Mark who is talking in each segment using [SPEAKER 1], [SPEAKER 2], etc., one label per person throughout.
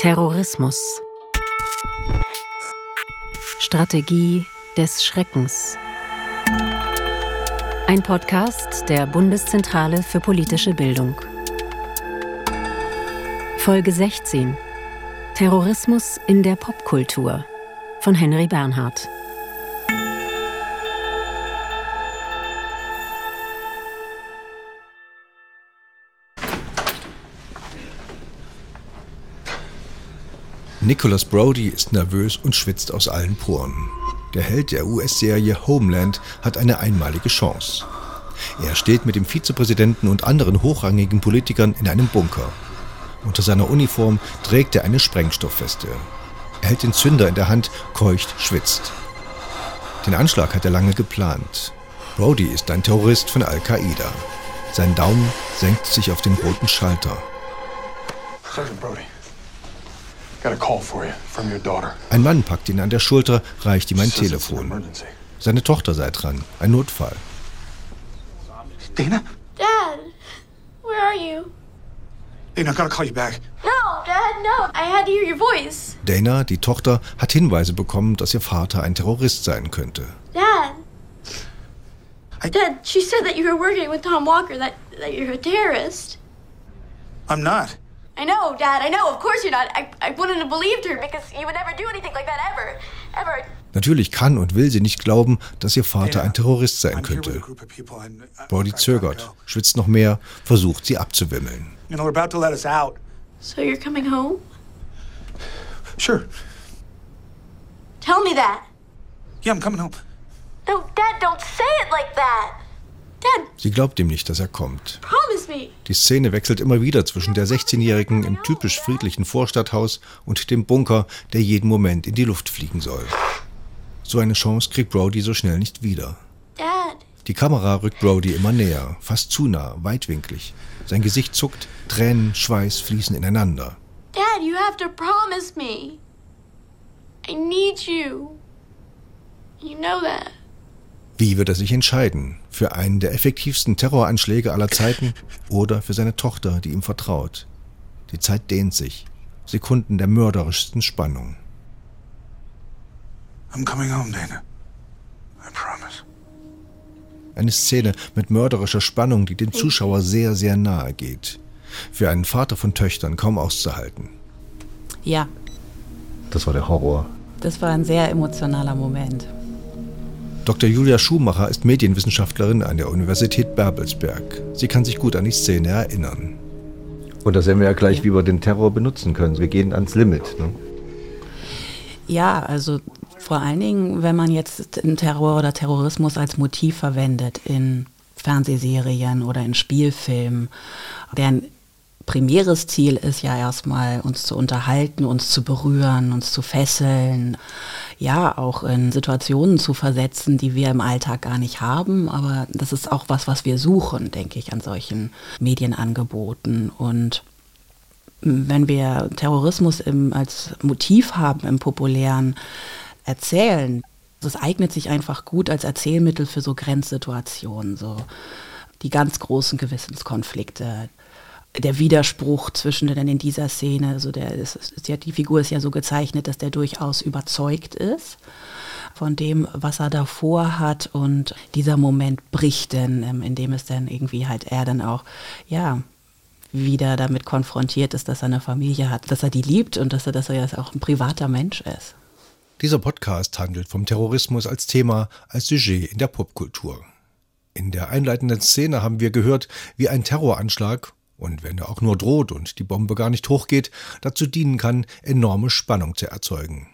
[SPEAKER 1] Terrorismus. Strategie des Schreckens. Ein Podcast der Bundeszentrale für politische Bildung. Folge 16. Terrorismus in der Popkultur von Henry Bernhard.
[SPEAKER 2] Nicholas Brody ist nervös und schwitzt aus allen Poren. Der Held der US-Serie Homeland hat eine einmalige Chance. Er steht mit dem Vizepräsidenten und anderen hochrangigen Politikern in einem Bunker. Unter seiner Uniform trägt er eine Sprengstofffeste. Er hält den Zünder in der Hand, keucht, schwitzt. Den Anschlag hat er lange geplant. Brody ist ein Terrorist von Al-Qaida. Sein Daumen senkt sich auf den roten Schalter.
[SPEAKER 3] Sergeant Brody.
[SPEAKER 2] Ein Mann packt ihn an der Schulter, reicht ihm ein Telefon. Seine Tochter sei dran. Ein Notfall.
[SPEAKER 4] Dana? Dad, where are you?
[SPEAKER 3] Dana, I gotta call you back.
[SPEAKER 4] No, Dad, no. I had to hear your voice.
[SPEAKER 2] Dana, die Tochter, hat Hinweise bekommen, dass ihr Vater ein Terrorist sein könnte.
[SPEAKER 4] Dad. I... Dad, she said that you were working with Tom Walker, that, that you're a terrorist.
[SPEAKER 3] I'm not.
[SPEAKER 4] I know, Dad, I know. Of course you're not. I, I wouldn't have believed her because you would never do anything like that ever. Ever.
[SPEAKER 2] Natürlich kann und will sie nicht glauben, dass ihr Vater ein Terrorist sein könnte. Brody zögert, schwitzt noch mehr, versucht sie abzuwimmeln.
[SPEAKER 3] You know, we're about to let us out.
[SPEAKER 4] So you're coming home?
[SPEAKER 3] Sure.
[SPEAKER 4] Tell me that.
[SPEAKER 3] Yeah, I'm coming home.
[SPEAKER 4] No, Dad, don't say it like that.
[SPEAKER 2] Sie glaubt ihm nicht, dass er kommt. Die Szene wechselt immer wieder zwischen der 16-Jährigen im typisch friedlichen Vorstadthaus und dem Bunker, der jeden Moment in die Luft fliegen soll. So eine Chance kriegt Brody so schnell nicht wieder. Die Kamera rückt Brody immer näher, fast zu nah, weitwinklig. Sein Gesicht zuckt, Tränen, Schweiß fließen ineinander.
[SPEAKER 4] Dad, you have to promise me. I need you. You know that.
[SPEAKER 2] Wie wird er sich entscheiden? Für einen der effektivsten Terroranschläge aller Zeiten oder für seine Tochter, die ihm vertraut? Die Zeit dehnt sich. Sekunden der mörderischsten Spannung.
[SPEAKER 3] I'm coming home, Dana. I promise.
[SPEAKER 2] Eine Szene mit mörderischer Spannung, die dem Zuschauer sehr, sehr nahe geht. Für einen Vater von Töchtern kaum auszuhalten.
[SPEAKER 5] Ja.
[SPEAKER 2] Das war der Horror.
[SPEAKER 5] Das war ein sehr emotionaler Moment.
[SPEAKER 2] Dr. Julia Schumacher ist Medienwissenschaftlerin an der Universität Babelsberg. Sie kann sich gut an die Szene erinnern.
[SPEAKER 6] Und da sehen wir ja gleich, wie wir den Terror benutzen können. Wir gehen ans Limit. Ne?
[SPEAKER 5] Ja, also vor allen Dingen, wenn man jetzt den Terror oder Terrorismus als Motiv verwendet in Fernsehserien oder in Spielfilmen, deren primäres Ziel ist ja erstmal, uns zu unterhalten, uns zu berühren, uns zu fesseln, ja, auch in Situationen zu versetzen, die wir im Alltag gar nicht haben. Aber das ist auch was, was wir suchen, denke ich, an solchen Medienangeboten. Und wenn wir Terrorismus im, als Motiv haben im populären Erzählen, das eignet sich einfach gut als Erzählmittel für so Grenzsituationen, so die ganz großen Gewissenskonflikte, der Widerspruch zwischen den in dieser Szene, also der ist, die Figur ist ja so gezeichnet, dass der durchaus überzeugt ist von dem, was er davor hat und dieser Moment bricht dann, ähm, indem es dann irgendwie halt er dann auch, ja, wieder damit konfrontiert ist, dass er eine Familie hat, dass er die liebt und dass er, dass er ja auch ein privater Mensch ist.
[SPEAKER 2] Dieser Podcast handelt vom Terrorismus als Thema, als Sujet in der Popkultur. In der einleitenden Szene haben wir gehört, wie ein Terroranschlag und wenn er auch nur droht und die Bombe gar nicht hochgeht, dazu dienen kann, enorme Spannung zu erzeugen.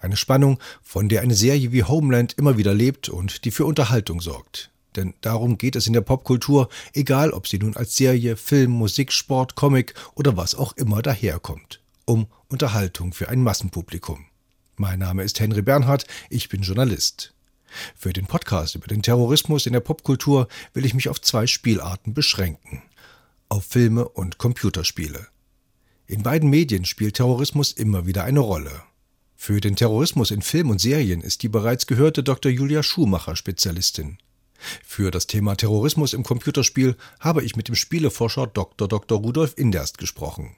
[SPEAKER 2] Eine Spannung, von der eine Serie wie Homeland immer wieder lebt und die für Unterhaltung sorgt. Denn darum geht es in der Popkultur, egal ob sie nun als Serie, Film, Musik, Sport, Comic oder was auch immer daherkommt. Um Unterhaltung für ein Massenpublikum. Mein Name ist Henry Bernhard, ich bin Journalist. Für den Podcast über den Terrorismus in der Popkultur will ich mich auf zwei Spielarten beschränken auf Filme und Computerspiele. In beiden Medien spielt Terrorismus immer wieder eine Rolle. Für den Terrorismus in Film und Serien ist die bereits gehörte Dr. Julia Schumacher Spezialistin. Für das Thema Terrorismus im Computerspiel habe ich mit dem Spieleforscher Dr. Dr. Rudolf Inderst gesprochen.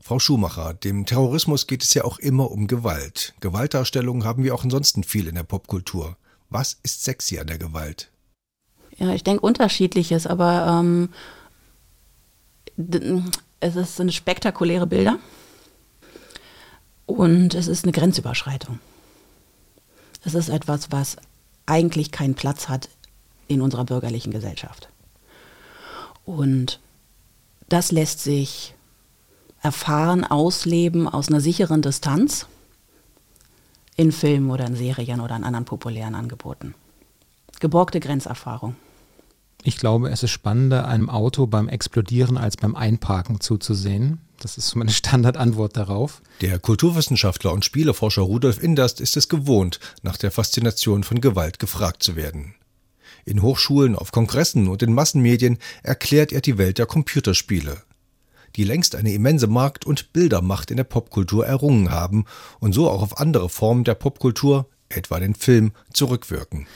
[SPEAKER 2] Frau Schumacher, dem Terrorismus geht es ja auch immer um Gewalt. Gewaltdarstellungen haben wir auch ansonsten viel in der Popkultur. Was ist sexy an der Gewalt?
[SPEAKER 5] Ja, ich denke unterschiedliches, aber ähm, es ist, sind spektakuläre Bilder und es ist eine Grenzüberschreitung. Es ist etwas, was eigentlich keinen Platz hat in unserer bürgerlichen Gesellschaft. Und das lässt sich erfahren, ausleben aus einer sicheren Distanz in Filmen oder in Serien oder in anderen populären Angeboten. Geborgte Grenzerfahrung.
[SPEAKER 7] Ich glaube, es ist spannender, einem Auto beim Explodieren als beim Einparken zuzusehen. Das ist meine Standardantwort darauf.
[SPEAKER 2] Der Kulturwissenschaftler und Spieleforscher Rudolf Inderst ist es gewohnt, nach der Faszination von Gewalt gefragt zu werden. In Hochschulen, auf Kongressen und in Massenmedien erklärt er die Welt der Computerspiele die längst eine immense Markt- und Bildermacht in der Popkultur errungen haben und so auch auf andere Formen der Popkultur, etwa den Film, zurückwirken.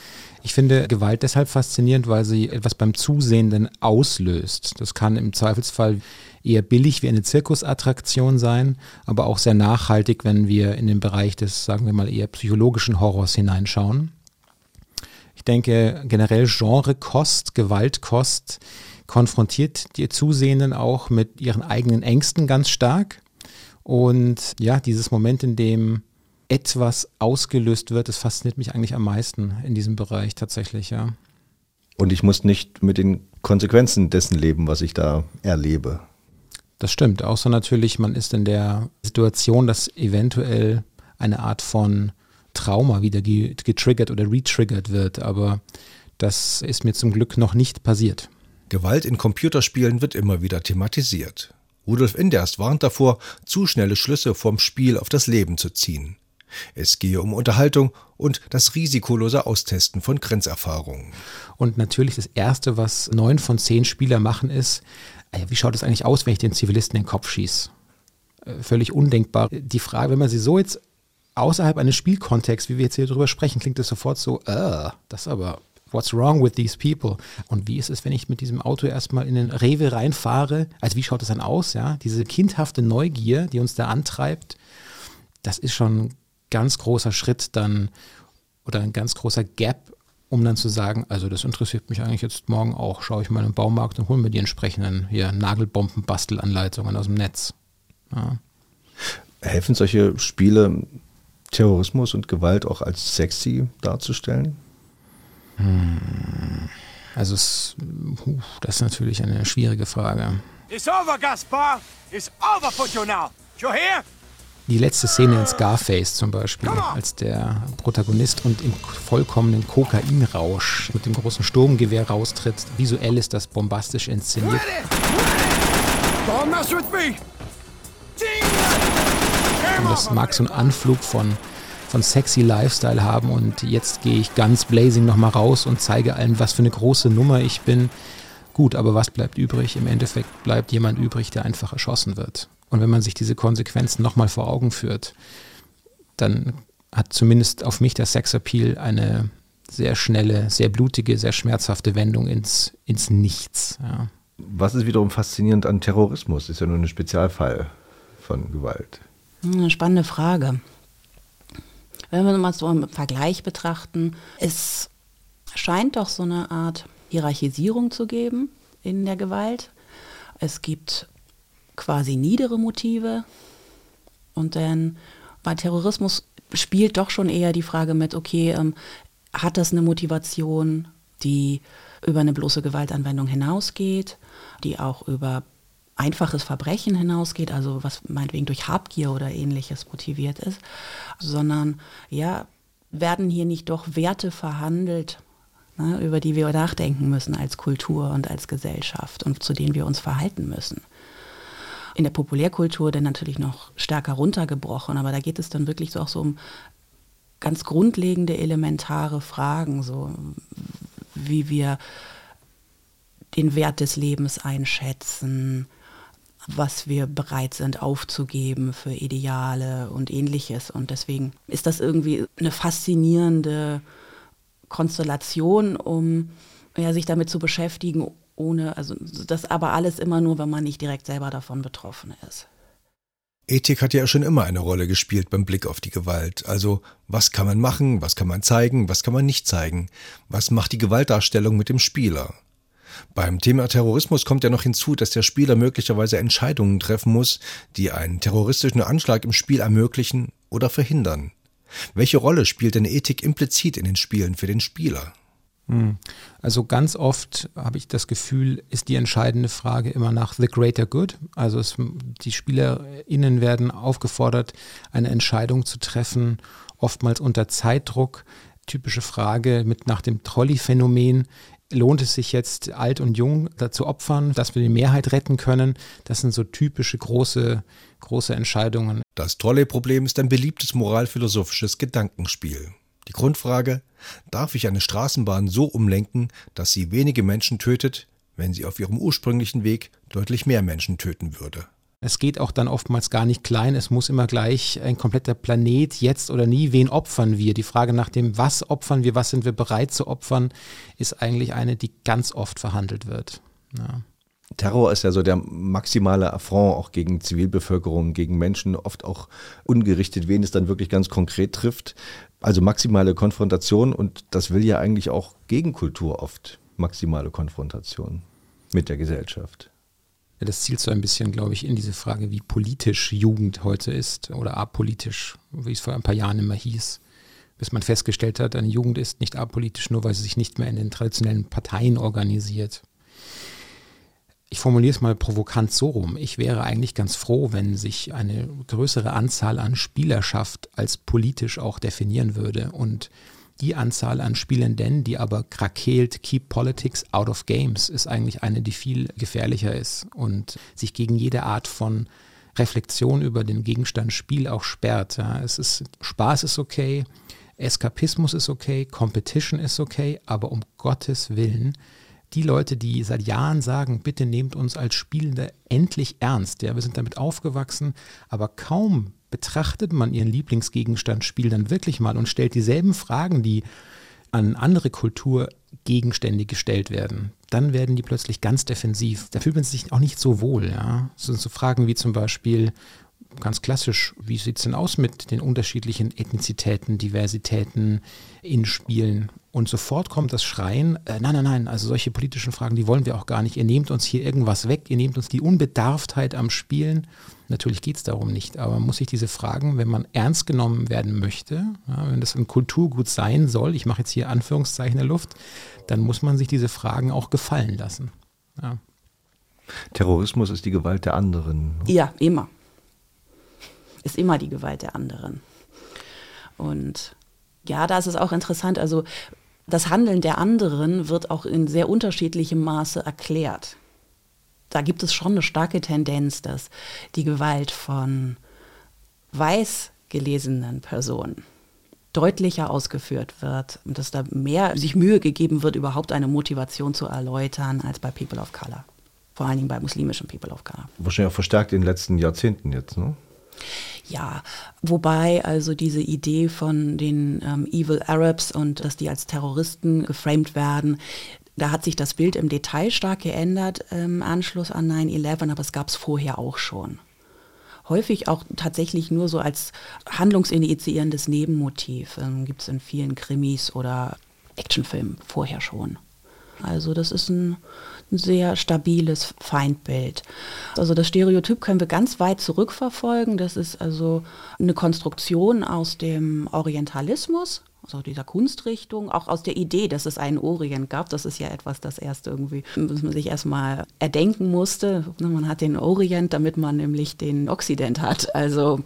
[SPEAKER 7] Ich finde Gewalt deshalb faszinierend, weil sie etwas beim Zusehenden auslöst. Das kann im Zweifelsfall eher billig wie eine Zirkusattraktion sein, aber auch sehr nachhaltig, wenn wir in den Bereich des, sagen wir mal, eher psychologischen Horrors hineinschauen. Ich denke generell Genrekost, Gewaltkost konfrontiert die Zusehenden auch mit ihren eigenen Ängsten ganz stark. Und ja, dieses Moment, in dem etwas ausgelöst wird, das fasziniert mich eigentlich am meisten in diesem Bereich tatsächlich, ja.
[SPEAKER 6] Und ich muss nicht mit den Konsequenzen dessen leben, was ich da erlebe.
[SPEAKER 7] Das stimmt. Außer natürlich, man ist in der Situation, dass eventuell eine Art von Trauma wieder getriggert oder retriggert wird. Aber das ist mir zum Glück noch nicht passiert.
[SPEAKER 2] Gewalt in Computerspielen wird immer wieder thematisiert. Rudolf Inderst warnt davor, zu schnelle Schlüsse vom Spiel auf das Leben zu ziehen. Es gehe um Unterhaltung und das risikolose Austesten von Grenzerfahrungen.
[SPEAKER 7] Und natürlich das Erste, was neun von zehn Spieler machen, ist, äh, wie schaut es eigentlich aus, wenn ich den Zivilisten in den Kopf schieße? Äh, völlig undenkbar. Die Frage, wenn man sie so jetzt außerhalb eines Spielkontexts, wie wir jetzt hier drüber sprechen, klingt es sofort so, äh, das aber what's wrong with these people? Und wie ist es, wenn ich mit diesem Auto erstmal in den Rewe reinfahre? Also wie schaut das dann aus, ja? Diese kindhafte Neugier, die uns da antreibt, das ist schon ganz großer Schritt dann oder ein ganz großer Gap, um dann zu sagen, also das interessiert mich eigentlich jetzt morgen auch. Schaue ich mal im Baumarkt und hole mir die entsprechenden hier Nagelbomben-Bastelanleitungen aus dem Netz. Ja.
[SPEAKER 6] Helfen solche Spiele, Terrorismus und Gewalt auch als sexy darzustellen?
[SPEAKER 7] Hm. Also es, das ist natürlich eine schwierige Frage. It's over, Gaspar. It's over for you now. You hear? Die letzte Szene in Scarface zum Beispiel, als der Protagonist und im vollkommenen Kokainrausch mit dem großen Sturmgewehr raustritt. Visuell ist das bombastisch inszeniert. Und das mag so ein Anflug von von sexy Lifestyle haben und jetzt gehe ich ganz blazing nochmal raus und zeige allen, was für eine große Nummer ich bin. Gut, aber was bleibt übrig? Im Endeffekt bleibt jemand übrig, der einfach erschossen wird. Und wenn man sich diese Konsequenzen nochmal vor Augen führt, dann hat zumindest auf mich der Sexappeal eine sehr schnelle, sehr blutige, sehr schmerzhafte Wendung ins, ins Nichts. Ja.
[SPEAKER 6] Was ist wiederum faszinierend an Terrorismus? Ist ja nur ein Spezialfall von Gewalt.
[SPEAKER 5] Eine spannende Frage. Wenn wir mal so im Vergleich betrachten, es scheint doch so eine Art Hierarchisierung zu geben in der Gewalt. Es gibt quasi niedere Motive und dann bei Terrorismus spielt doch schon eher die Frage mit, okay, ähm, hat das eine Motivation, die über eine bloße Gewaltanwendung hinausgeht, die auch über einfaches Verbrechen hinausgeht, also was meinetwegen durch Habgier oder ähnliches motiviert ist, sondern ja, werden hier nicht doch Werte verhandelt, ne, über die wir nachdenken müssen als Kultur und als Gesellschaft und zu denen wir uns verhalten müssen. In der Populärkultur dann natürlich noch stärker runtergebrochen, aber da geht es dann wirklich so auch so um ganz grundlegende, elementare Fragen, so wie wir den Wert des Lebens einschätzen, was wir bereit sind aufzugeben für Ideale und ähnliches. Und deswegen ist das irgendwie eine faszinierende Konstellation, um ja, sich damit zu beschäftigen, ohne, also das aber alles immer nur, wenn man nicht direkt selber davon betroffen ist.
[SPEAKER 2] Ethik hat ja schon immer eine Rolle gespielt beim Blick auf die Gewalt. Also, was kann man machen, was kann man zeigen, was kann man nicht zeigen? Was macht die Gewaltdarstellung mit dem Spieler? Beim Thema Terrorismus kommt ja noch hinzu, dass der Spieler möglicherweise Entscheidungen treffen muss, die einen terroristischen Anschlag im Spiel ermöglichen oder verhindern. Welche Rolle spielt denn Ethik implizit in den Spielen für den Spieler?
[SPEAKER 7] Hm. Also ganz oft habe ich das Gefühl, ist die entscheidende Frage immer nach the greater good. Also es, die SpielerInnen werden aufgefordert, eine Entscheidung zu treffen, oftmals unter Zeitdruck. Typische Frage mit nach dem Trolley-Phänomen. Lohnt es sich jetzt, alt und jung dazu opfern, dass wir die Mehrheit retten können? Das sind so typische große, große Entscheidungen.
[SPEAKER 2] Das Trolley-Problem ist ein beliebtes moralphilosophisches Gedankenspiel. Die Grundfrage, darf ich eine Straßenbahn so umlenken, dass sie wenige Menschen tötet, wenn sie auf ihrem ursprünglichen Weg deutlich mehr Menschen töten würde?
[SPEAKER 7] Es geht auch dann oftmals gar nicht klein. Es muss immer gleich ein kompletter Planet, jetzt oder nie. Wen opfern wir? Die Frage nach dem, was opfern wir, was sind wir bereit zu opfern, ist eigentlich eine, die ganz oft verhandelt wird. Ja.
[SPEAKER 6] Terror ist ja so der maximale Affront auch gegen Zivilbevölkerung, gegen Menschen, oft auch ungerichtet, wen es dann wirklich ganz konkret trifft. Also maximale Konfrontation und das will ja eigentlich auch Gegenkultur oft, maximale Konfrontation mit der Gesellschaft.
[SPEAKER 7] Ja, das zielt so ein bisschen, glaube ich, in diese Frage, wie politisch Jugend heute ist oder apolitisch, wie es vor ein paar Jahren immer hieß. Bis man festgestellt hat, eine Jugend ist nicht apolitisch, nur weil sie sich nicht mehr in den traditionellen Parteien organisiert ich formuliere es mal provokant so rum. Ich wäre eigentlich ganz froh, wenn sich eine größere Anzahl an Spielerschaft als politisch auch definieren würde und die Anzahl an Spielenden, die aber krakeelt, keep politics out of games, ist eigentlich eine, die viel gefährlicher ist und sich gegen jede Art von Reflexion über den Gegenstand Spiel auch sperrt. Ja, es ist, Spaß ist okay, Eskapismus ist okay, Competition ist okay, aber um Gottes Willen die Leute, die seit Jahren sagen, bitte nehmt uns als Spielende endlich ernst. Ja, wir sind damit aufgewachsen, aber kaum betrachtet man ihren Lieblingsgegenstand Spiel dann wirklich mal und stellt dieselben Fragen, die an andere Kulturgegenstände gestellt werden, dann werden die plötzlich ganz defensiv. Da fühlt man sich auch nicht so wohl. Ja? Das sind so Fragen wie zum Beispiel, ganz klassisch, wie sieht es denn aus mit den unterschiedlichen Ethnizitäten, Diversitäten in Spielen? Und sofort kommt das Schreien, äh, nein, nein, nein, also solche politischen Fragen, die wollen wir auch gar nicht. Ihr nehmt uns hier irgendwas weg, ihr nehmt uns die Unbedarftheit am Spielen. Natürlich geht es darum nicht, aber man muss sich diese Fragen, wenn man ernst genommen werden möchte, ja, wenn das ein Kulturgut sein soll, ich mache jetzt hier Anführungszeichen in der Luft, dann muss man sich diese Fragen auch gefallen lassen. Ja.
[SPEAKER 6] Terrorismus ist die Gewalt der anderen.
[SPEAKER 5] Ja, immer. Ist immer die Gewalt der anderen. Und ja, da ist es auch interessant, also das Handeln der anderen wird auch in sehr unterschiedlichem Maße erklärt. Da gibt es schon eine starke Tendenz, dass die Gewalt von weiß gelesenen Personen deutlicher ausgeführt wird und dass da mehr sich Mühe gegeben wird, überhaupt eine Motivation zu erläutern, als bei People of Color. Vor allen Dingen bei muslimischen People of Color.
[SPEAKER 6] Wahrscheinlich auch verstärkt in den letzten Jahrzehnten jetzt, ne?
[SPEAKER 5] Ja, wobei also diese Idee von den ähm, Evil Arabs und dass die als Terroristen geframed werden, da hat sich das Bild im Detail stark geändert im Anschluss an 9-11, aber es gab es vorher auch schon. Häufig auch tatsächlich nur so als handlungsinitiierendes Nebenmotiv. Ähm, Gibt es in vielen Krimis oder Actionfilmen vorher schon. Also das ist ein sehr stabiles Feindbild. Also das Stereotyp können wir ganz weit zurückverfolgen. Das ist also eine Konstruktion aus dem Orientalismus, also dieser Kunstrichtung, auch aus der Idee, dass es einen Orient gab. Das ist ja etwas, das erst irgendwie, dass man sich erstmal erdenken musste. Man hat den Orient, damit man nämlich den Okzident hat. Also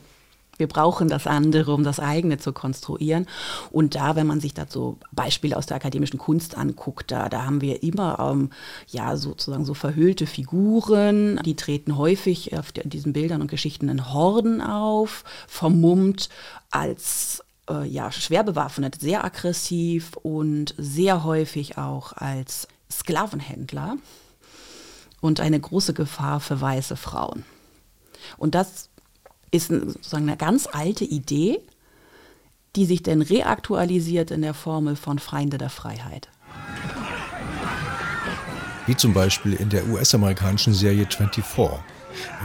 [SPEAKER 5] wir brauchen das andere, um das eigene zu konstruieren. Und da, wenn man sich dazu Beispiele aus der akademischen Kunst anguckt, da, da haben wir immer ähm, ja sozusagen so verhüllte Figuren, die treten häufig auf diesen Bildern und Geschichten in Horden auf, vermummt als äh, ja, schwer bewaffnet, sehr aggressiv und sehr häufig auch als Sklavenhändler und eine große Gefahr für weiße Frauen. Und das ist sozusagen eine ganz alte Idee, die sich dann reaktualisiert in der Formel von Feinde der Freiheit.
[SPEAKER 2] Wie zum Beispiel in der US-amerikanischen Serie 24.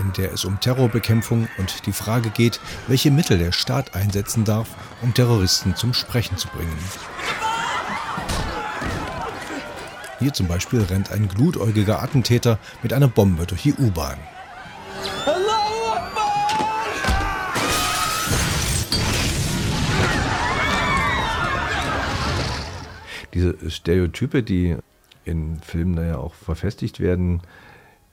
[SPEAKER 2] in der es um Terrorbekämpfung und die Frage geht, welche Mittel der Staat einsetzen darf, um Terroristen zum Sprechen zu bringen. Hier zum Beispiel rennt ein glutäugiger Attentäter mit einer Bombe durch die U-Bahn.
[SPEAKER 6] Diese Stereotype, die in Filmen ja auch verfestigt werden,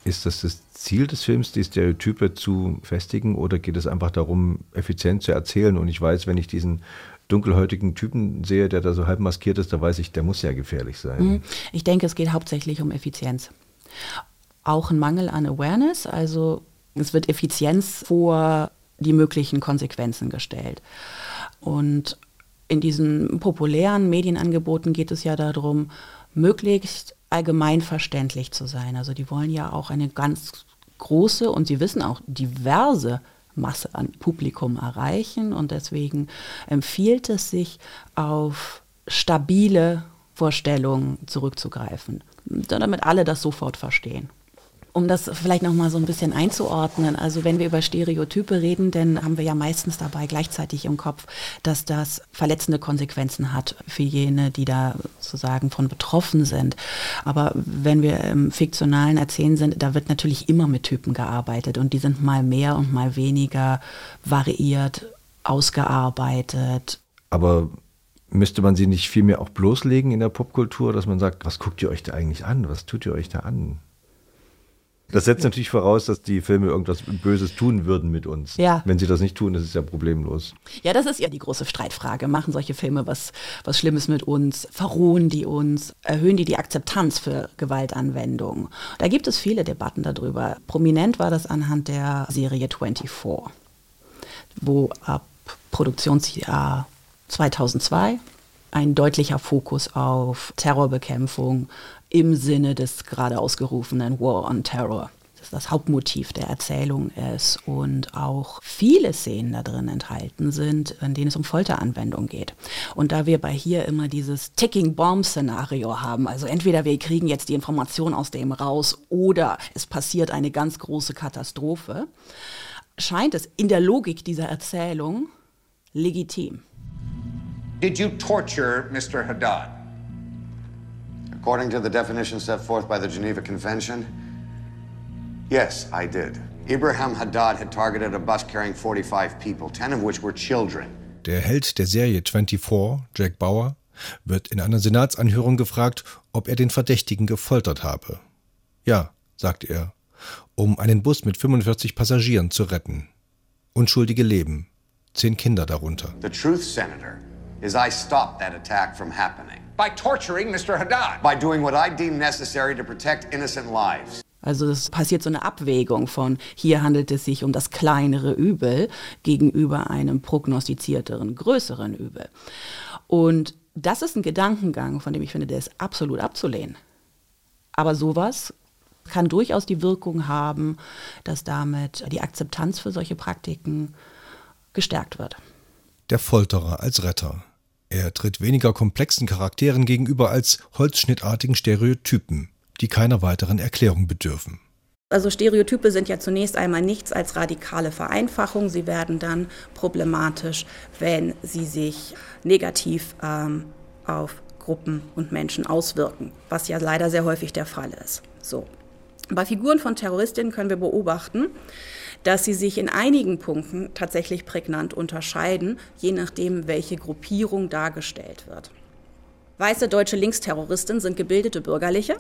[SPEAKER 6] ist das das Ziel des Films, die Stereotype zu festigen oder geht es einfach darum, effizient zu erzählen? Und ich weiß, wenn ich diesen dunkelhäutigen Typen sehe, der da so halb maskiert ist, da weiß ich, der muss ja gefährlich sein. Mhm.
[SPEAKER 5] Ich denke, es geht hauptsächlich um Effizienz. Auch ein Mangel an Awareness, also es wird Effizienz vor die möglichen Konsequenzen gestellt. Und in diesen populären Medienangeboten geht es ja darum, möglichst allgemein verständlich zu sein. Also die wollen ja auch eine ganz große und sie wissen auch diverse Masse an Publikum erreichen und deswegen empfiehlt es sich auf stabile Vorstellungen zurückzugreifen, damit alle das sofort verstehen um das vielleicht noch mal so ein bisschen einzuordnen. Also wenn wir über Stereotype reden, dann haben wir ja meistens dabei gleichzeitig im Kopf, dass das verletzende Konsequenzen hat für jene, die da sozusagen von betroffen sind. Aber wenn wir im fiktionalen Erzählen sind, da wird natürlich immer mit Typen gearbeitet und die sind mal mehr und mal weniger variiert, ausgearbeitet.
[SPEAKER 6] Aber müsste man sie nicht viel mehr auch bloßlegen in der Popkultur, dass man sagt, was guckt ihr euch da eigentlich an? Was tut ihr euch da an? Das setzt natürlich voraus, dass die Filme irgendwas Böses tun würden mit uns. Ja. Wenn sie das nicht tun, das ist ja problemlos.
[SPEAKER 5] Ja, das ist ja die große Streitfrage. Machen solche Filme was, was Schlimmes mit uns? Verrohen die uns? Erhöhen die die Akzeptanz für Gewaltanwendung? Da gibt es viele Debatten darüber. Prominent war das anhand der Serie 24, wo ab Produktionsjahr 2002 ein deutlicher Fokus auf Terrorbekämpfung, im Sinne des gerade ausgerufenen War on Terror. Das ist das Hauptmotiv der Erzählung ist und auch viele Szenen da drin enthalten sind, in denen es um Folteranwendung geht. Und da wir bei hier immer dieses Ticking Bomb Szenario haben, also entweder wir kriegen jetzt die Information aus dem raus oder es passiert eine ganz große Katastrophe, scheint es in der Logik dieser Erzählung legitim.
[SPEAKER 8] Did you torture Mr. Haddad?
[SPEAKER 9] According to the definition set forth by the Geneva Convention, yes, I did. Ibrahim Haddad had targeted a bus carrying 45 people, 10 of which were children.
[SPEAKER 2] Der Held der Serie 24, Jack Bauer, wird in einer Senatsanhörung gefragt, ob er den Verdächtigen gefoltert habe. Ja, sagt er, um einen Bus mit 45 Passagieren zu retten. Unschuldige leben, zehn Kinder darunter.
[SPEAKER 9] The truth, Senator, is I stopped that attack from happening.
[SPEAKER 8] By torturing Mr. Haddad.
[SPEAKER 9] By doing what I deem necessary to protect innocent lives.
[SPEAKER 5] Also es passiert so eine Abwägung von, hier handelt es sich um das kleinere Übel gegenüber einem prognostizierteren, größeren Übel. Und das ist ein Gedankengang, von dem ich finde, der ist absolut abzulehnen. Aber sowas kann durchaus die Wirkung haben, dass damit die Akzeptanz für solche Praktiken gestärkt wird.
[SPEAKER 2] Der Folterer als Retter. Er tritt weniger komplexen Charakteren gegenüber als holzschnittartigen Stereotypen, die keiner weiteren Erklärung bedürfen.
[SPEAKER 10] Also Stereotype sind ja zunächst einmal nichts als radikale Vereinfachung. Sie werden dann problematisch, wenn sie sich negativ ähm, auf Gruppen und Menschen auswirken, was ja leider sehr häufig der Fall ist. So. Bei Figuren von Terroristinnen können wir beobachten, dass sie sich in einigen Punkten tatsächlich prägnant unterscheiden, je nachdem, welche Gruppierung dargestellt wird. Weiße deutsche Linksterroristen sind gebildete Bürgerliche,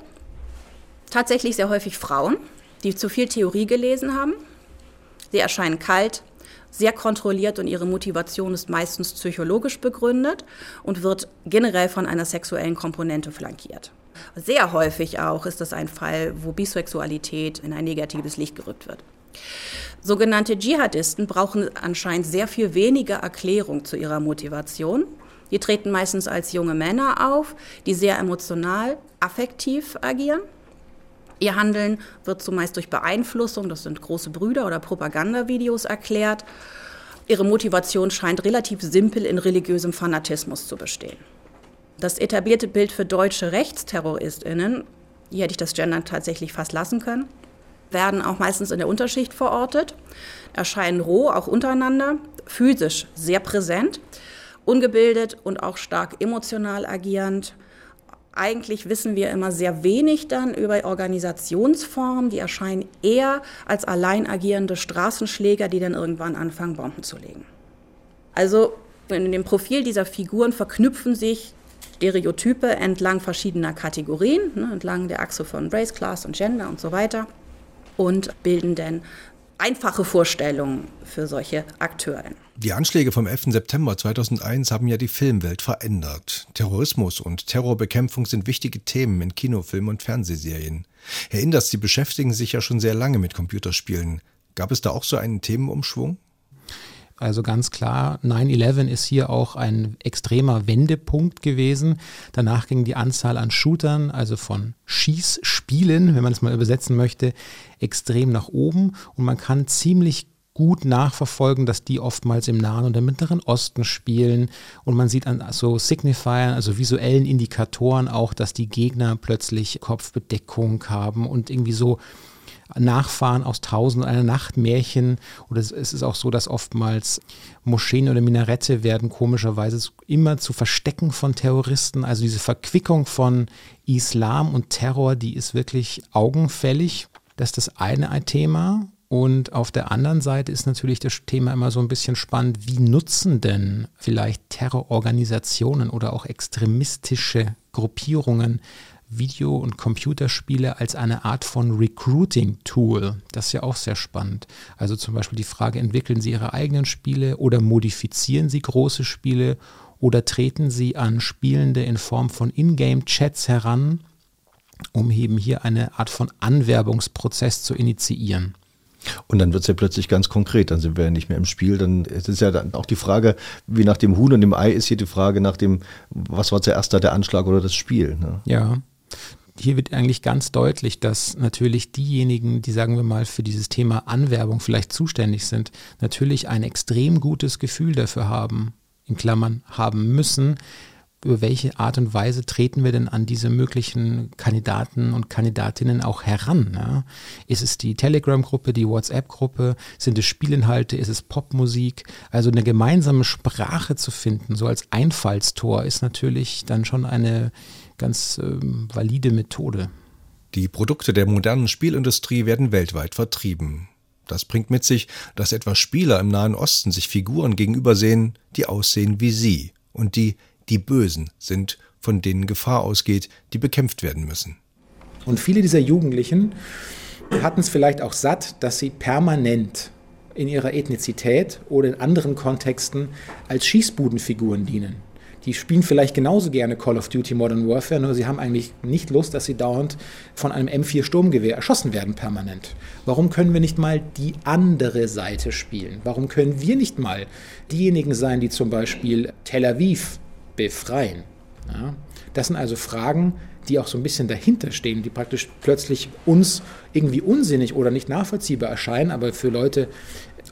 [SPEAKER 10] tatsächlich sehr häufig Frauen, die zu viel Theorie gelesen haben. Sie erscheinen kalt, sehr kontrolliert und ihre Motivation ist meistens psychologisch begründet und wird generell von einer sexuellen Komponente flankiert. Sehr häufig auch ist es ein Fall, wo Bisexualität in ein negatives Licht gerückt wird. Sogenannte Dschihadisten brauchen anscheinend sehr viel weniger Erklärung zu ihrer Motivation. Die treten meistens als junge Männer auf, die sehr emotional, affektiv agieren. Ihr Handeln wird zumeist durch Beeinflussung, das sind große Brüder oder Propagandavideos erklärt. Ihre Motivation scheint relativ simpel in religiösem Fanatismus zu bestehen. Das etablierte Bild für deutsche Rechtsterroristinnen, hier hätte ich das Gender tatsächlich fast lassen können, werden auch meistens in der Unterschicht verortet, erscheinen roh, auch untereinander, physisch sehr präsent, ungebildet und auch stark emotional agierend. Eigentlich wissen wir immer sehr wenig dann über Organisationsformen. Die erscheinen eher als allein agierende Straßenschläger, die dann irgendwann anfangen, Bomben zu legen. Also in dem Profil dieser Figuren verknüpfen sich Stereotype entlang verschiedener Kategorien, ne, entlang der Achse von Race, Class und Gender und so weiter und bilden dann einfache Vorstellungen für solche Akteure.
[SPEAKER 2] Die Anschläge vom 11. September 2001 haben ja die Filmwelt verändert. Terrorismus und Terrorbekämpfung sind wichtige Themen in Kinofilmen und Fernsehserien. Herr Inders, Sie beschäftigen sich ja schon sehr lange mit Computerspielen. Gab es da auch so einen Themenumschwung?
[SPEAKER 7] Also ganz klar, 9-11 ist hier auch ein extremer Wendepunkt gewesen. Danach ging die Anzahl an Shootern, also von Schießspielen, wenn man es mal übersetzen möchte, extrem nach oben. Und man kann ziemlich gut nachverfolgen, dass die oftmals im Nahen und im Mittleren Osten spielen. Und man sieht an so Signifiern, also visuellen Indikatoren auch, dass die Gegner plötzlich Kopfbedeckung haben und irgendwie so Nachfahren aus Tausend einer Nacht Märchen. Oder es ist auch so, dass oftmals Moscheen oder Minarette werden komischerweise immer zu Verstecken von Terroristen. Also diese Verquickung von Islam und Terror, die ist wirklich augenfällig. Das ist das eine ein Thema. Und auf der anderen Seite ist natürlich das Thema immer so ein bisschen spannend, wie nutzen denn vielleicht Terrororganisationen oder auch extremistische Gruppierungen Video- und Computerspiele als eine Art von Recruiting-Tool. Das ist ja auch sehr spannend. Also zum Beispiel die Frage, entwickeln Sie Ihre eigenen Spiele oder modifizieren Sie große Spiele oder treten Sie an Spielende in Form von Ingame-Chats heran, um eben hier eine Art von Anwerbungsprozess zu initiieren.
[SPEAKER 6] Und dann wird es ja plötzlich ganz konkret, dann sind wir ja nicht mehr im Spiel. Dann ist es ja dann auch die Frage, wie nach dem Huhn und dem Ei ist hier die Frage nach dem, was war zuerst da, der Anschlag oder das Spiel. Ne?
[SPEAKER 7] Ja. Hier wird eigentlich ganz deutlich, dass natürlich diejenigen, die sagen wir mal für dieses Thema Anwerbung vielleicht zuständig sind, natürlich ein extrem gutes Gefühl dafür haben, in Klammern haben müssen, über welche Art und Weise treten wir denn an diese möglichen Kandidaten und Kandidatinnen auch heran? Ja? Ist es die Telegram-Gruppe, die WhatsApp-Gruppe? Sind es Spielinhalte? Ist es Popmusik? Also eine gemeinsame Sprache zu finden, so als Einfallstor, ist natürlich dann schon eine ganz ähm, valide Methode.
[SPEAKER 2] Die Produkte der modernen Spielindustrie werden weltweit vertrieben. Das bringt mit sich, dass etwa Spieler im Nahen Osten sich Figuren gegenübersehen, die aussehen wie sie und die die Bösen sind, von denen Gefahr ausgeht, die bekämpft werden müssen.
[SPEAKER 11] Und viele dieser Jugendlichen hatten es vielleicht auch satt, dass sie permanent in ihrer Ethnizität oder in anderen Kontexten als Schießbudenfiguren dienen. Die spielen vielleicht genauso gerne Call of Duty Modern Warfare, nur sie haben eigentlich nicht Lust, dass sie dauernd von einem M4 Sturmgewehr erschossen werden permanent. Warum können wir nicht mal die andere Seite spielen? Warum können wir nicht mal diejenigen sein, die zum Beispiel Tel Aviv befreien? Ja? Das sind also Fragen, die auch so ein bisschen dahinter stehen, die praktisch plötzlich uns irgendwie unsinnig oder nicht nachvollziehbar erscheinen, aber für Leute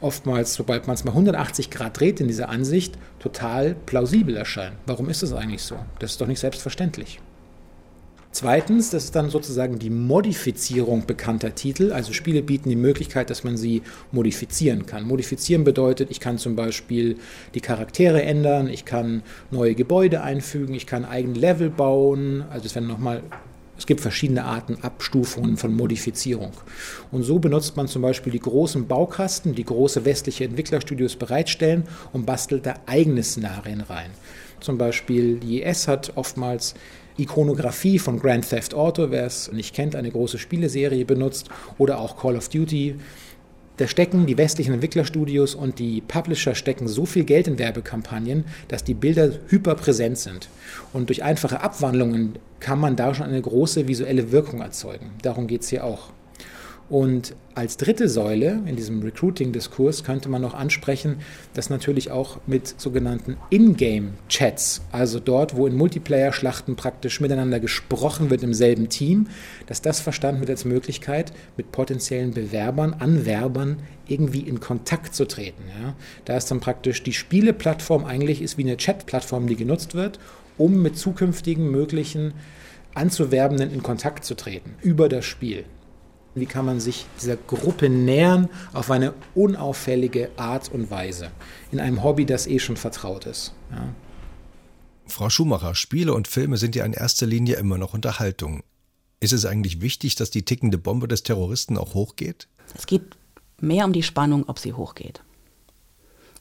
[SPEAKER 11] oftmals, sobald man es mal 180 Grad dreht in dieser Ansicht, total plausibel erscheinen. Warum ist das eigentlich so? Das ist doch nicht selbstverständlich. Zweitens, das ist dann sozusagen die Modifizierung bekannter Titel. Also Spiele bieten die Möglichkeit, dass man sie modifizieren kann. Modifizieren bedeutet, ich kann zum Beispiel die Charaktere ändern, ich kann neue Gebäude einfügen, ich kann eigene Level bauen. Also es werden nochmal es gibt verschiedene Arten, Abstufungen von Modifizierung. Und so benutzt man zum Beispiel die großen Baukasten, die große westliche Entwicklerstudios bereitstellen und bastelt da eigene Szenarien rein. Zum Beispiel die IS hat oftmals Ikonografie von Grand Theft Auto, wer es nicht kennt, eine große Spieleserie benutzt oder auch Call of Duty. Da stecken die westlichen Entwicklerstudios und die Publisher stecken so viel Geld in Werbekampagnen, dass die Bilder hyperpräsent sind. Und durch einfache Abwandlungen kann man da schon eine große visuelle Wirkung erzeugen. Darum geht es hier auch. Und als dritte Säule in diesem Recruiting-Diskurs könnte man noch ansprechen, dass natürlich auch mit sogenannten In-Game-Chats, also dort, wo in Multiplayer-Schlachten praktisch miteinander gesprochen wird im selben Team, dass das verstanden wird als Möglichkeit, mit potenziellen Bewerbern, Anwerbern irgendwie in Kontakt zu treten. Ja. Da ist dann praktisch die Spieleplattform eigentlich ist wie eine Chat-Plattform, die genutzt wird, um mit zukünftigen möglichen Anzuwerbenden in Kontakt zu treten über das Spiel. Wie kann man sich dieser Gruppe nähern auf eine unauffällige Art und Weise, in einem Hobby, das eh schon vertraut ist. Ja.
[SPEAKER 2] Frau Schumacher, Spiele und Filme sind ja in erster Linie immer noch Unterhaltung. Ist es eigentlich wichtig, dass die tickende Bombe des Terroristen auch hochgeht?
[SPEAKER 5] Es geht mehr um die Spannung, ob sie hochgeht.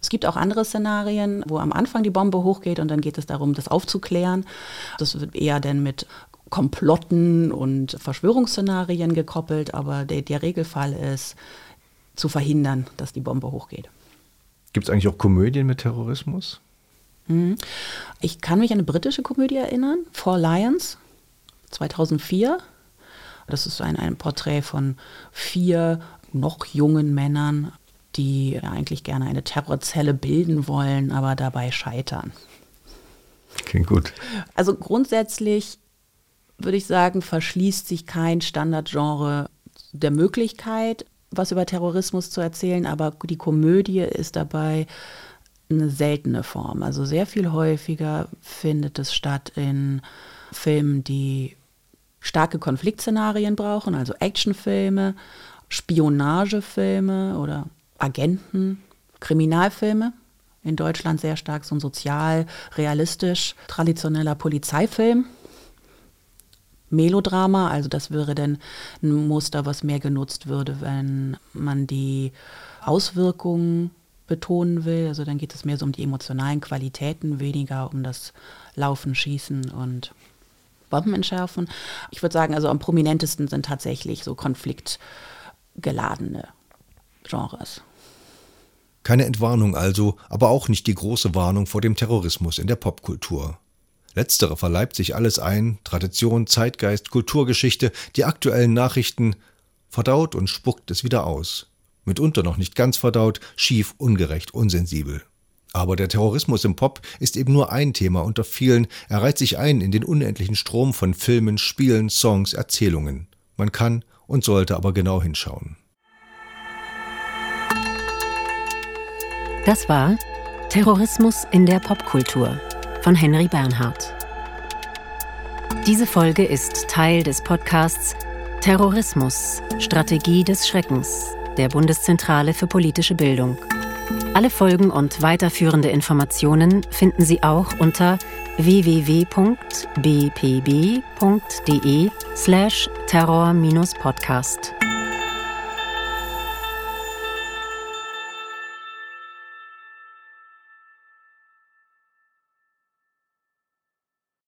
[SPEAKER 5] Es gibt auch andere Szenarien, wo am Anfang die Bombe hochgeht und dann geht es darum, das aufzuklären. Das wird eher dann mit Komplotten und Verschwörungsszenarien gekoppelt, aber der, der Regelfall ist, zu verhindern, dass die Bombe hochgeht.
[SPEAKER 6] Gibt es eigentlich auch Komödien mit Terrorismus?
[SPEAKER 5] Mhm. Ich kann mich an eine britische Komödie erinnern, Four Lions, 2004. Das ist ein, ein Porträt von vier noch jungen Männern, die eigentlich gerne eine Terrorzelle bilden wollen, aber dabei scheitern.
[SPEAKER 6] Klingt gut.
[SPEAKER 5] Also grundsätzlich würde ich sagen, verschließt sich kein Standardgenre der Möglichkeit, was über Terrorismus zu erzählen, aber die Komödie ist dabei eine seltene Form. Also sehr viel häufiger findet es statt in Filmen, die starke Konfliktszenarien brauchen, also Actionfilme, Spionagefilme oder Agenten, Kriminalfilme. In Deutschland sehr stark so ein sozial, realistisch, traditioneller Polizeifilm. Melodrama, also das wäre dann ein Muster, was mehr genutzt würde, wenn man die Auswirkungen betonen will. Also dann geht es mehr so um die emotionalen Qualitäten, weniger um das Laufen, Schießen und Bomben entschärfen. Ich würde sagen, also am prominentesten sind tatsächlich so konfliktgeladene Genres.
[SPEAKER 2] Keine Entwarnung also, aber auch nicht die große Warnung vor dem Terrorismus in der Popkultur. Letztere verleibt sich alles ein, Tradition, Zeitgeist, Kulturgeschichte, die aktuellen Nachrichten, verdaut und spuckt es wieder aus. Mitunter noch nicht ganz verdaut, schief, ungerecht, unsensibel. Aber der Terrorismus im Pop ist eben nur ein Thema unter vielen, er reiht sich ein in den unendlichen Strom von Filmen, Spielen, Songs, Erzählungen. Man kann und sollte aber genau hinschauen.
[SPEAKER 1] Das war Terrorismus in der Popkultur von Henry Bernhardt. Diese Folge ist Teil des Podcasts Terrorismus, Strategie des Schreckens der Bundeszentrale für politische Bildung. Alle Folgen und weiterführende Informationen finden Sie auch unter www.bpb.de slash terror-podcast.